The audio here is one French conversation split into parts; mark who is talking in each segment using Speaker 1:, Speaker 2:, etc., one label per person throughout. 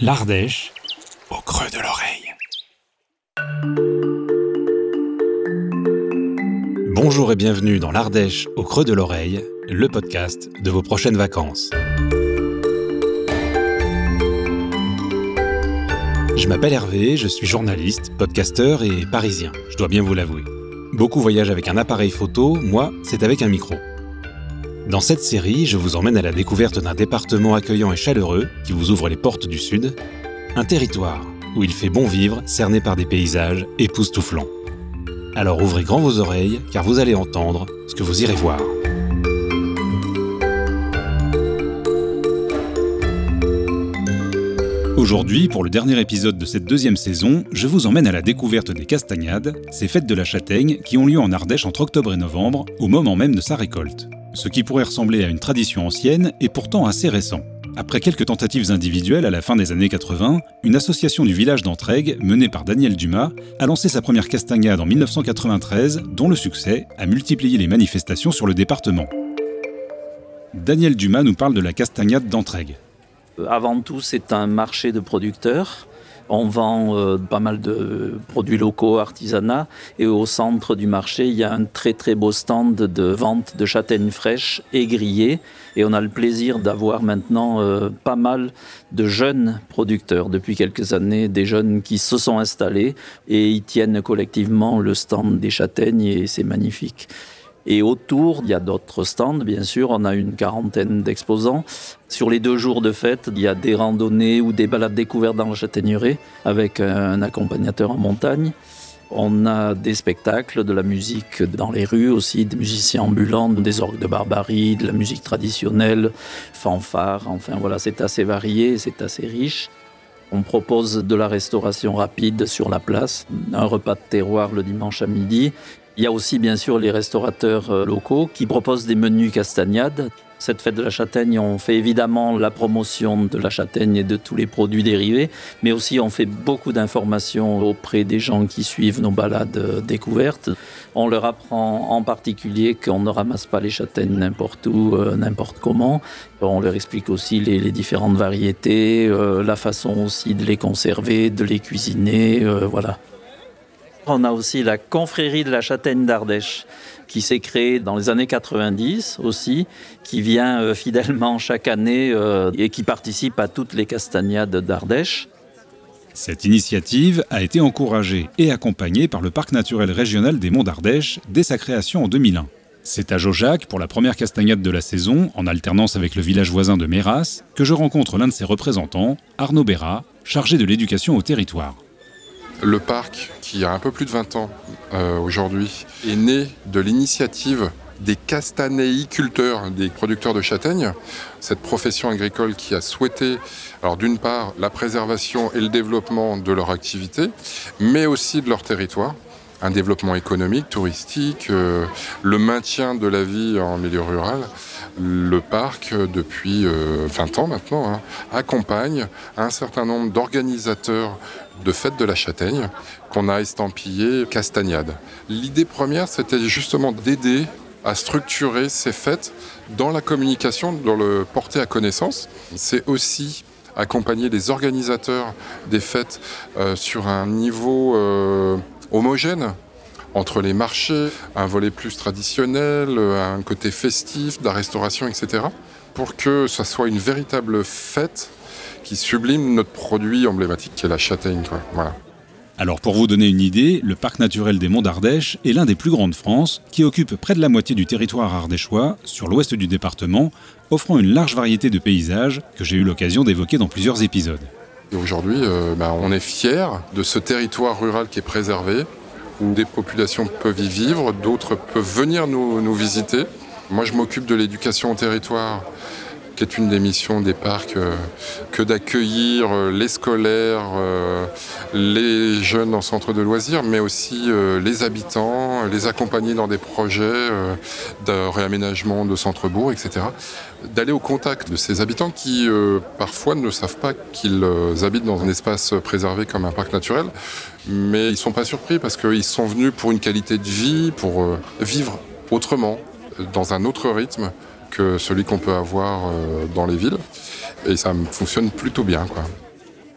Speaker 1: L'Ardèche au creux de l'oreille. Bonjour et bienvenue dans l'Ardèche au creux de l'oreille, le podcast de vos prochaines vacances. Je m'appelle Hervé, je suis journaliste, podcasteur et parisien, je dois bien vous l'avouer. Beaucoup voyagent avec un appareil photo, moi, c'est avec un micro. Dans cette série, je vous emmène à la découverte d'un département accueillant et chaleureux qui vous ouvre les portes du Sud, un territoire où il fait bon vivre, cerné par des paysages époustouflants. Alors ouvrez grand vos oreilles, car vous allez entendre ce que vous irez voir. Aujourd'hui, pour le dernier épisode de cette deuxième saison, je vous emmène à la découverte des castagnades, ces fêtes de la châtaigne qui ont lieu en Ardèche entre octobre et novembre, au moment même de sa récolte ce qui pourrait ressembler à une tradition ancienne est pourtant assez récent. Après quelques tentatives individuelles à la fin des années 80, une association du village d'Entraigues, menée par Daniel Dumas, a lancé sa première castagnade en 1993, dont le succès a multiplié les manifestations sur le département. Daniel Dumas nous parle de la castagnade d'Entraigues.
Speaker 2: Avant tout, c'est un marché de producteurs on vend euh, pas mal de produits locaux, artisanat, et au centre du marché, il y a un très très beau stand de vente de châtaignes fraîches et grillées. Et on a le plaisir d'avoir maintenant euh, pas mal de jeunes producteurs depuis quelques années, des jeunes qui se sont installés et ils tiennent collectivement le stand des châtaignes et c'est magnifique. Et autour, il y a d'autres stands, bien sûr. On a une quarantaine d'exposants. Sur les deux jours de fête, il y a des randonnées ou des balades découvertes dans la châtaigneraie avec un accompagnateur en montagne. On a des spectacles, de la musique dans les rues aussi, des musiciens ambulants, des orgues de barbarie, de la musique traditionnelle, fanfare. Enfin voilà, c'est assez varié, c'est assez riche. On propose de la restauration rapide sur la place, un repas de terroir le dimanche à midi il y a aussi bien sûr les restaurateurs euh, locaux qui proposent des menus castagnades. Cette fête de la châtaigne, on fait évidemment la promotion de la châtaigne et de tous les produits dérivés, mais aussi on fait beaucoup d'informations auprès des gens qui suivent nos balades euh, découvertes. On leur apprend en particulier qu'on ne ramasse pas les châtaignes n'importe où, euh, n'importe comment. On leur explique aussi les, différentes variétés, la façon aussi de les conserver, de les cuisiner, voilà. On a aussi la confrérie de la châtaigne d'Ardèche qui s'est créée dans les années 90 aussi, qui vient euh, fidèlement chaque année euh, et qui participe à toutes les castagnades d'Ardèche.
Speaker 1: Cette initiative a été encouragée et accompagnée par le Parc naturel régional des Monts d'Ardèche dès sa création en 2001. C'est à Jojac, pour la première castagnade de la saison, en alternance avec le village voisin de Méras, que je rencontre l'un de ses représentants, Arnaud Béra, chargé de l'éducation au territoire.
Speaker 3: Le parc, qui a un peu plus de 20 ans euh, aujourd'hui, est né de l'initiative des castanéiculteurs, des producteurs de châtaignes, cette profession agricole qui a souhaité, alors d'une part, la préservation et le développement de leur activité, mais aussi de leur territoire, un développement économique, touristique, euh, le maintien de la vie en milieu rural. Le parc, depuis 20 euh, ans maintenant, hein, accompagne un certain nombre d'organisateurs de fêtes de la châtaigne qu'on a estampillé Castagnade. L'idée première, c'était justement d'aider à structurer ces fêtes dans la communication, dans le porter à connaissance. C'est aussi accompagner les organisateurs des fêtes euh, sur un niveau euh, homogène entre les marchés, un volet plus traditionnel, un côté festif, de la restauration, etc. Pour que ça soit une véritable fête qui sublime notre produit emblématique qui est la châtaigne. Voilà.
Speaker 1: Alors pour vous donner une idée, le parc naturel des Monts d'Ardèche est l'un des plus grands de France, qui occupe près de la moitié du territoire ardéchois, sur l'ouest du département, offrant une large variété de paysages que j'ai eu l'occasion d'évoquer dans plusieurs épisodes.
Speaker 3: Aujourd'hui, euh, ben, on est fiers de ce territoire rural qui est préservé, des populations peuvent y vivre, d'autres peuvent venir nous, visiter. Moi, je m'occupe de l'éducation au territoire qui est une des missions des parcs, euh, que d'accueillir euh, les scolaires, euh, les jeunes en centre de loisirs, mais aussi les habitants, les accompagner dans des projets de réaménagement de centres-bourgs, etc. D'aller au contact de ces habitants qui parfois ne savent pas qu'ils habitent dans un espace préservé comme un parc naturel, mais ils ne sont pas surpris parce qu'ils sont venus pour une qualité de vie, pour vivre autrement, dans un autre rythme que celui qu'on peut avoir euh, dans les villes. Et ça fonctionne plutôt bien.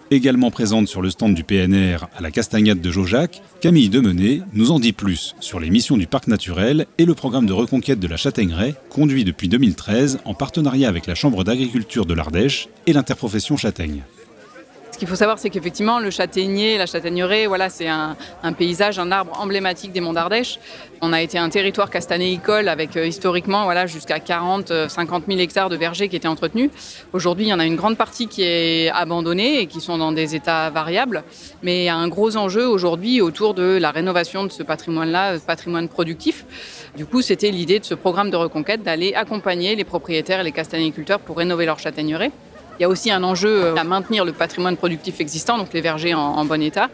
Speaker 1: Également présente sur le stand du PNR à la Castagnade de Jaujac, Camille Demenet nous en dit plus sur les missions du parc naturel et le programme de reconquête de la châtaigneraie, conduit depuis 2013 en partenariat avec la Chambre d'agriculture de l'Ardèche et l'interprofession châtaigne
Speaker 4: qu'il faut savoir, c'est qu'effectivement, le châtaignier, la châtaigneraie, voilà, c'est un, paysage, un arbre emblématique des Monts d'Ardèche. On a été un territoire castanéicole avec euh, historiquement voilà, jusqu'à 40, 50 000 hectares de vergers qui étaient entretenus. Aujourd'hui, il y en a une grande partie qui est abandonnée et qui sont dans des états variables. Mais il y a un gros enjeu aujourd'hui autour de la rénovation de ce patrimoine-là, patrimoine productif. Du coup, c'était l'idée de ce programme de reconquête d'aller accompagner les propriétaires et les castanéiculteurs pour rénover leur châtaigneraie. Il y a aussi un enjeu euh, à maintenir le patrimoine productif existant, donc les vergers en, bon état.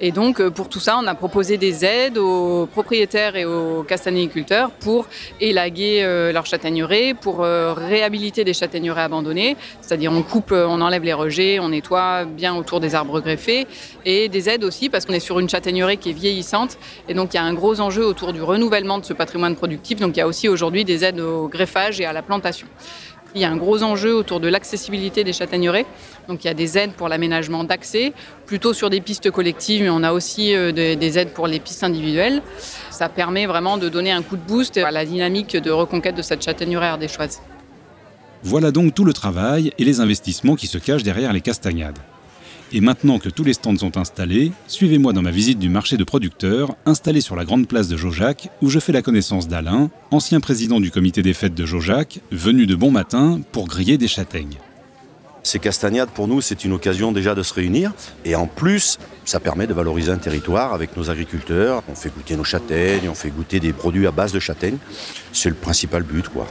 Speaker 4: Et donc, euh, pour tout ça, on a proposé des aides aux propriétaires et aux castanéiculteurs pour élaguer euh, leurs châtaigneraies, pour réhabiliter des châtaigneraies abandonnées. C'est-à-dire, on coupe, on enlève les rejets, on nettoie bien autour des arbres greffés. Et des aides aussi, parce qu'on est sur une châtaigneraie qui est vieillissante. Et donc, il y a un gros enjeu autour du renouvellement de ce patrimoine productif. Donc, il y a aussi aujourd'hui des aides au greffage et à la plantation. Il y a un gros enjeu autour de l'accessibilité des châtaigneraies. Donc il y a des aides pour l'aménagement d'accès, plutôt sur des pistes collectives, mais on a aussi euh, des aides pour les pistes individuelles. Ça permet vraiment de donner un coup de boost à la dynamique de reconquête de cette châtaigneraie ardéchoise.
Speaker 1: Voilà donc tout le travail et les investissements qui se cachent derrière les castagnades. Et maintenant que tous les stands sont installés, suivez-moi dans ma visite du marché de producteurs installé sur la grande place de Jaujac où je fais la connaissance d'Alain, ancien président du comité des fêtes de Jaujac, venu de bon matin pour griller des châtaignes.
Speaker 5: Ces castagnades, pour nous, c'est une occasion déjà de se réunir. Et en plus, ça permet de valoriser un territoire avec nos agriculteurs. On fait goûter nos châtaignes, on fait goûter des produits à base de châtaignes. C'est le principal but, quoi.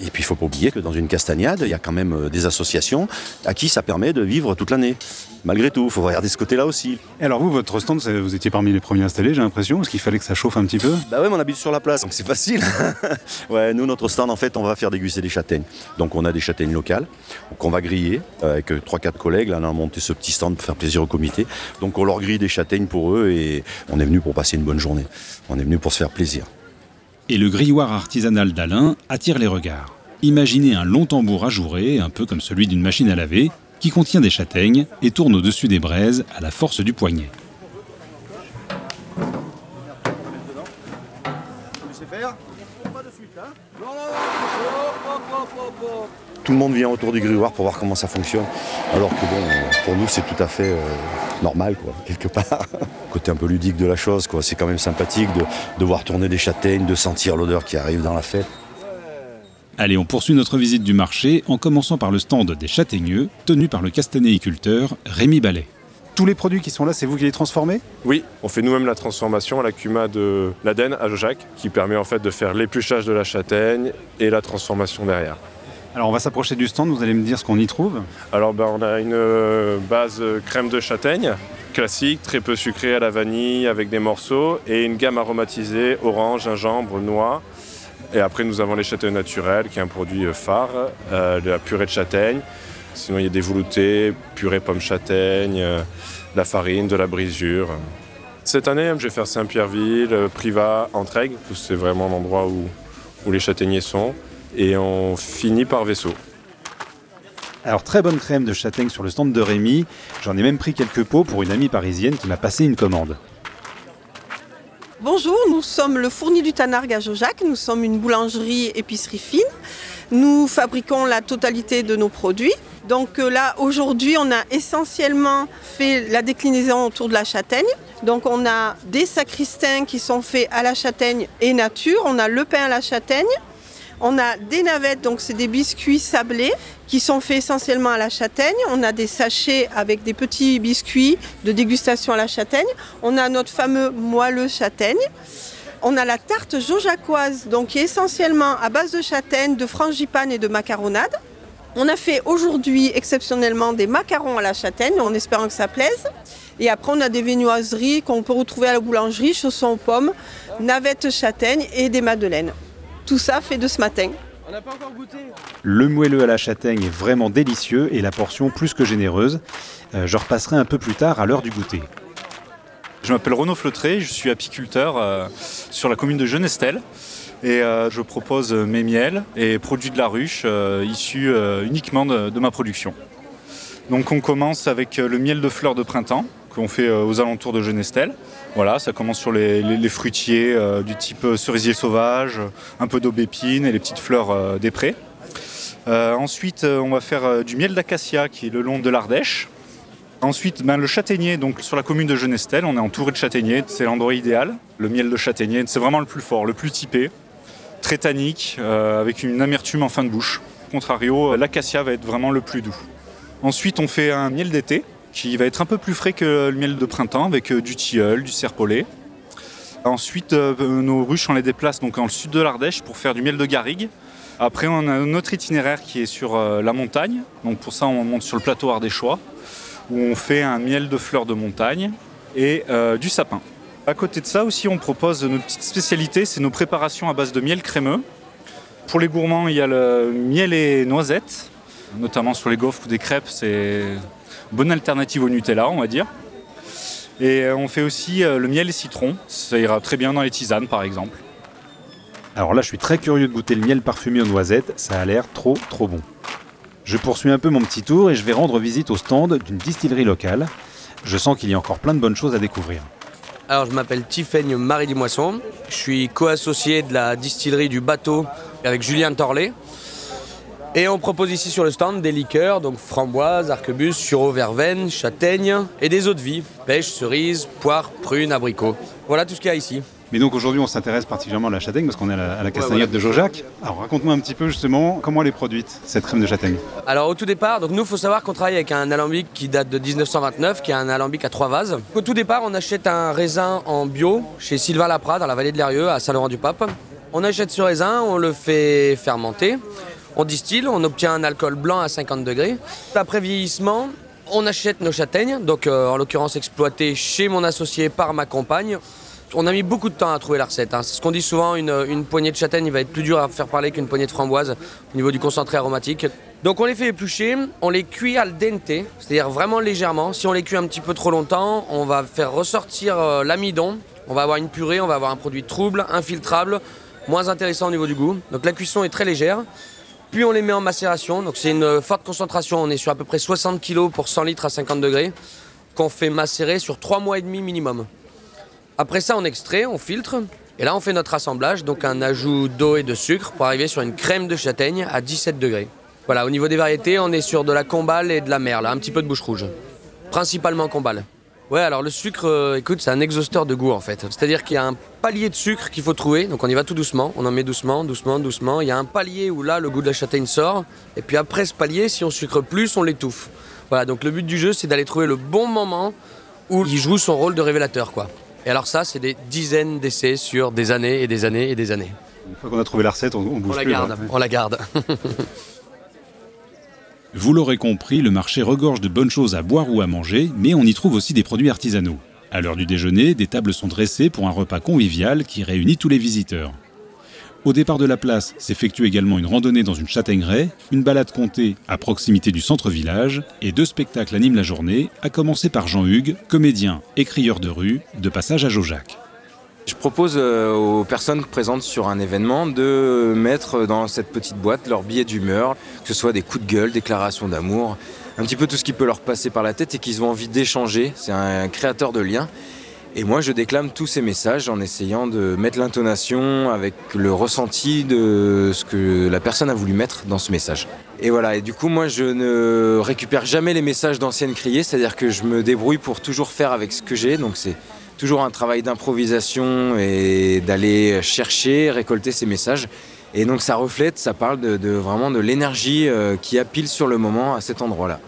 Speaker 5: Et puis il ne faut pas oublier que dans une castagnade, il y a quand même euh, des associations à qui ça permet de vivre toute l'année. Malgré tout, il faut regarder ce côté-là aussi.
Speaker 1: Et alors vous, votre stand, vous étiez parmi les premiers installés, j'ai l'impression, parce qu'il fallait que ça chauffe un petit peu?
Speaker 5: Bah ouais, mais on habite sur la place, donc c'est facile. ouais, nous, notre stand, en fait, on va faire déguster des châtaignes. Donc on a des châtaignes locales qu'on va griller avec 3-4 collègues. Là, on a monté ce petit stand pour faire plaisir au comité. Donc on leur grille des châtaignes pour eux et on est venu pour passer une bonne journée. On est venu pour se faire plaisir
Speaker 1: et le grilloir artisanal d'Alain attire les regards. Imaginez un long tambour ajouré, un peu comme celui d'une machine à laver, qui contient des châtaignes et tourne au-dessus des braises à la force du poignet.
Speaker 5: Tout le monde vient autour du grilloir pour voir comment ça fonctionne, alors que bon, pour nous c'est tout à fait euh, normal, quoi, quelque part. Côté un peu ludique de la chose, quoi. C'est quand même sympathique de, de voir tourner des châtaignes, de sentir l'odeur qui arrive dans la fête.
Speaker 1: Allez, on poursuit notre visite du marché en commençant par le stand des châtaigneux, tenu par le castanéiculteur Rémi Ballet. Tous les produits qui sont là, c'est vous qui les transformez?
Speaker 6: Oui, on fait nous-mêmes la transformation à la cuma de l'Aden à Jojac, qui permet en fait de faire l'épluchage de la châtaigne et la transformation derrière.
Speaker 1: Alors on va s'approcher du stand, vous allez me dire ce qu'on y trouve.
Speaker 6: Alors ben, on a une euh, base crème de châtaigne classique, très peu sucrée à la vanille avec des morceaux et une gamme aromatisée orange, gingembre, noix. Et après nous avons les châtaignes naturelles qui est un produit phare, euh, de la purée de châtaigne. Sinon il y a des veloutés, purée pomme châtaigne, euh, de la farine, de la brisure. Cette année je vais faire Saint-Pierreville, Privas, Entraigue, c'est vraiment l'endroit où les châtaigniers sont et on finit par vaisseau.
Speaker 1: Alors très bonne crème de châtaigne sur le stand de Rémi, j'en ai même pris quelques pots pour une amie parisienne qui m'a passé une commande.
Speaker 7: Bonjour, nous sommes le Fourni du Tanargue à Jojac, nous sommes une boulangerie épicerie fine. Nous fabriquons la totalité de nos produits. Donc euh, là, aujourd'hui, on a essentiellement fait la déclinaison autour de la châtaigne. Donc on a des sacristins qui sont faits à la châtaigne et nature. On a le pain à la châtaigne. On a des navettes, donc c'est des biscuits sablés qui sont faits essentiellement à la châtaigne. On a des sachets avec des petits biscuits de dégustation à la châtaigne. On a notre fameux moelleux châtaigne. On a la tarte jojacoise, donc qui est essentiellement à base de châtaigne, de frangipane et de macaronade. On a fait aujourd'hui exceptionnellement des macarons à la châtaigne en espérant que ça plaise. Et après, on a des viennoiseries qu'on peut retrouver à la boulangerie, chaussons aux pommes, navettes châtaigne et des madeleines. Tout ça fait de ce matin. On n'a pas encore
Speaker 1: goûté. Le moelleux à la châtaigne est vraiment délicieux et la portion plus que généreuse. Euh, je repasserai un peu plus tard à l'heure du goûter.
Speaker 8: Je m'appelle Renaud Fleutré, je suis apiculteur euh, sur la commune de Genestel et euh, je propose mes miels et produits de la ruche issus uniquement de, ma production. Donc on commence avec le miel de fleurs de printemps qu'on fait aux alentours de Genestel. Voilà, ça commence sur les, fruitiers du type cerisier sauvage, un peu d'aubépine et les petites fleurs des prés. ensuite, on va faire du miel d'acacia qui est le long de l'Ardèche. Ensuite, ben, le châtaignier, donc sur la commune de Genestel, on est entouré de châtaigniers, c'est l'endroit idéal. Le miel de châtaignier, c'est vraiment le plus fort, le plus typé, très tannique, euh, avec une amertume en fin de bouche. Contrario, l'acacia va être vraiment le plus doux. Ensuite, on fait un miel d'été, qui va être un peu plus frais que le miel de printemps, avec euh, du tilleul, du serpolet. Ensuite, euh, nos ruches, on les déplace donc dans le sud de l'Ardèche pour faire du miel de garrigue. Après, on a un autre itinéraire qui est sur la montagne. Donc pour ça, on monte sur le plateau ardéchois où on fait un miel de fleurs de montagne et euh, du sapin. À côté de ça aussi, on propose notre petite spécialité, c'est nos préparations à base de miel crémeux. Pour les gourmands, il y a le miel et noisettes, notamment sur les gaufres ou des crêpes, c'est bonne alternative au Nutella, on va dire. Et euh, on fait aussi euh, le miel et citron, ça ira très bien dans les tisanes par exemple.
Speaker 1: Alors là, je suis très curieux de goûter le miel parfumé aux noisettes, ça a l'air trop trop bon. Je poursuis un peu mon petit tour et je vais rendre visite au stand d'une distillerie locale. Je sens qu'il y a encore plein de bonnes choses à découvrir.
Speaker 9: Alors je m'appelle Tiffaigne Marie Moisson. Je suis co-associé de la distillerie du bateau avec Julien Torlet. Et on propose ici sur le stand des liqueurs, donc framboise, arquebus, sureau, verveine, châtaigne et des eaux de vie, pêche, cerise, poire, prune, abricot. Voilà tout ce qu'il y a ici.
Speaker 1: Mais donc aujourd'hui, on s'intéresse particulièrement à la châtaigne parce qu'on est à la, castagnette de Jojac. Alors raconte-moi un petit peu justement comment elle est produite, cette crème de châtaigne.
Speaker 9: Alors au tout départ, donc nous, il faut savoir qu'on travaille avec un alambic qui date de 1929, qui est un alambic à trois vases. Au tout départ, on achète un raisin en bio chez Sylvain Lapra dans la vallée de l'Erieux à Saint-Laurent-du-Pape. On achète ce raisin, on le fait fermenter, on distille, on obtient un alcool blanc à 50 degrés. Après vieillissement, on achète nos châtaignes, donc euh, en l'occurrence exploitées chez mon associé par ma compagne. On a mis beaucoup de temps à trouver la recette. Hein. C'est ce qu'on dit souvent, une, poignée de châtaigne, il va être plus dur à faire parler qu'une poignée de framboise au niveau du concentré aromatique. Donc on les fait éplucher, on les cuit al dente, c'est-à-dire vraiment légèrement. Si on les cuit un petit peu trop longtemps, on va faire ressortir euh, l'amidon, on va avoir une purée, on va avoir un produit trouble, infiltrable, moins intéressant au niveau du goût. Donc la cuisson est très légère. Puis on les met en macération, donc c'est une forte concentration, on est sur à peu près 60 kg pour 100 litres à 50 degrés, qu'on fait macérer sur 3 mois et demi minimum. Après ça, on extrait, on filtre. Et là, on fait notre assemblage, donc un ajout d'eau et de sucre pour arriver sur une crème de châtaigne à 17 degrés. Voilà, au niveau des variétés, on est sur de la combale et de la merle, un petit peu de bouche rouge. Principalement combale. Ouais, alors le sucre, euh, écoute, c'est un exhausteur de goût en fait. C'est-à-dire qu'il y a un palier de sucre qu'il faut trouver, donc on y va tout doucement, on en met doucement, doucement, doucement. Il y a un palier où là, le goût de la châtaigne sort, et puis après ce palier, si on sucre plus, on l'étouffe. Voilà, donc le but du jeu, c'est d'aller trouver le bon moment où il joue son rôle de révélateur, quoi. Et alors ça, c'est des dizaines d'essais sur des années et des années et des années.
Speaker 1: Une fois qu'on a trouvé la recette, on, bouge
Speaker 9: on
Speaker 1: la
Speaker 9: Garde, on la garde.
Speaker 1: Vous l'aurez compris, le marché regorge de bonnes choses à boire ou à manger, mais on y trouve aussi des produits artisanaux. À l'heure du déjeuner, des tables sont dressées pour un repas convivial qui réunit tous les visiteurs. Au départ de la place s'effectue également une randonnée dans une châtaigneraie, une balade comptée à proximité du centre-village et deux spectacles animent la journée, à commencer par Jean-Hugues, comédien et de rue, de passage à Jojac.
Speaker 10: Je propose euh, aux personnes présentes sur un événement de mettre dans cette petite boîte leur billet d'humeur, que ce soit des coups de gueule, déclarations d'amour, un petit peu tout ce qui peut leur passer par la tête et qu'ils ont envie d'échanger. C'est un créateur de liens. Et moi, je déclame tous ces messages en essayant de mettre l'intonation avec le ressenti de ce que la personne a voulu mettre dans ce message. Et voilà, et du coup, moi, je ne récupère jamais les messages d'anciennes criées, c'est-à-dire que je me débrouille pour toujours faire avec ce que j'ai. Donc, c'est toujours un travail d'improvisation et d'aller chercher, récolter ces messages. Et donc, ça reflète, ça parle de, vraiment de l'énergie euh, qui a pile sur le moment à cet endroit-là.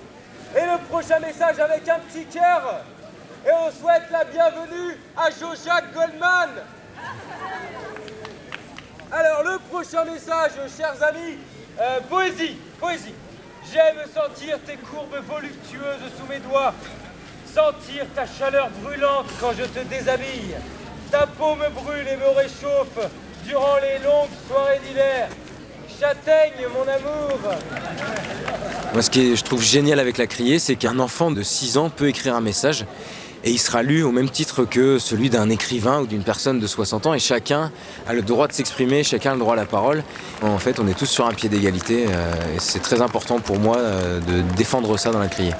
Speaker 11: Et le prochain message avec un petit cœur et on souhaite la bienvenue à Jojac Goldman. Alors le prochain message, chers amis, euh, poésie, poésie. J'aime sentir tes courbes voluptueuses sous mes doigts, sentir ta chaleur brûlante quand je te déshabille. Ta peau me brûle et me réchauffe durant les longues soirées d'hiver. Châtaigne, mon amour
Speaker 10: Moi, ce que je trouve génial avec la criée, c'est qu'un enfant de 6 ans peut écrire un message et il sera lu au même titre que celui d'un écrivain ou d'une personne de 60 ans et chacun a le droit de s'exprimer, chacun a le droit à la parole. En fait, on est tous sur un pied d'égalité euh, et c'est très important pour moi euh, de défendre ça dans la criée.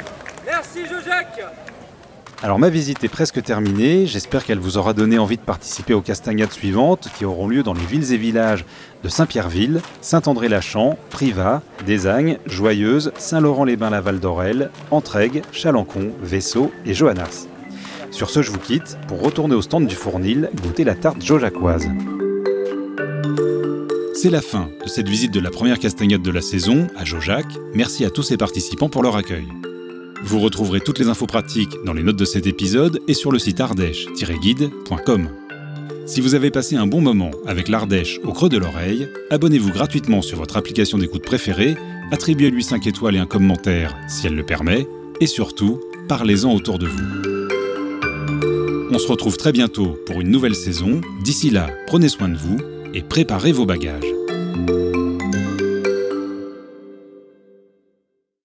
Speaker 1: Alors ma visite est presque terminée, j'espère qu'elle vous aura donné envie de participer aux castagnades suivantes qui auront lieu dans les villes et villages de Saint-Pierreville, Saint-André-Lachamp, Privas, Desagnes, Joyeuse, Saint-Laurent-les-Bains-Laval d'Orel, Entraigue, Chalancon, Vaisseau et Johannas. Sur ce, je vous quitte pour retourner au stand du Fournil goûter la tarte jojacoise. C'est la fin de cette visite de la première castagnade de la saison à Jojac. Merci à tous ces participants pour leur accueil. Vous retrouverez toutes les infos pratiques dans les notes de cet épisode et sur le site ardèche-guide.com. Si vous avez passé un bon moment avec l'Ardèche au creux de l'oreille, abonnez-vous gratuitement sur votre application d'écoute préférée, attribuez-lui 5 étoiles et un commentaire si elle le permet, et surtout, parlez-en autour de vous. On se retrouve très bientôt pour une nouvelle saison. D'ici là, prenez soin de vous et préparez vos bagages.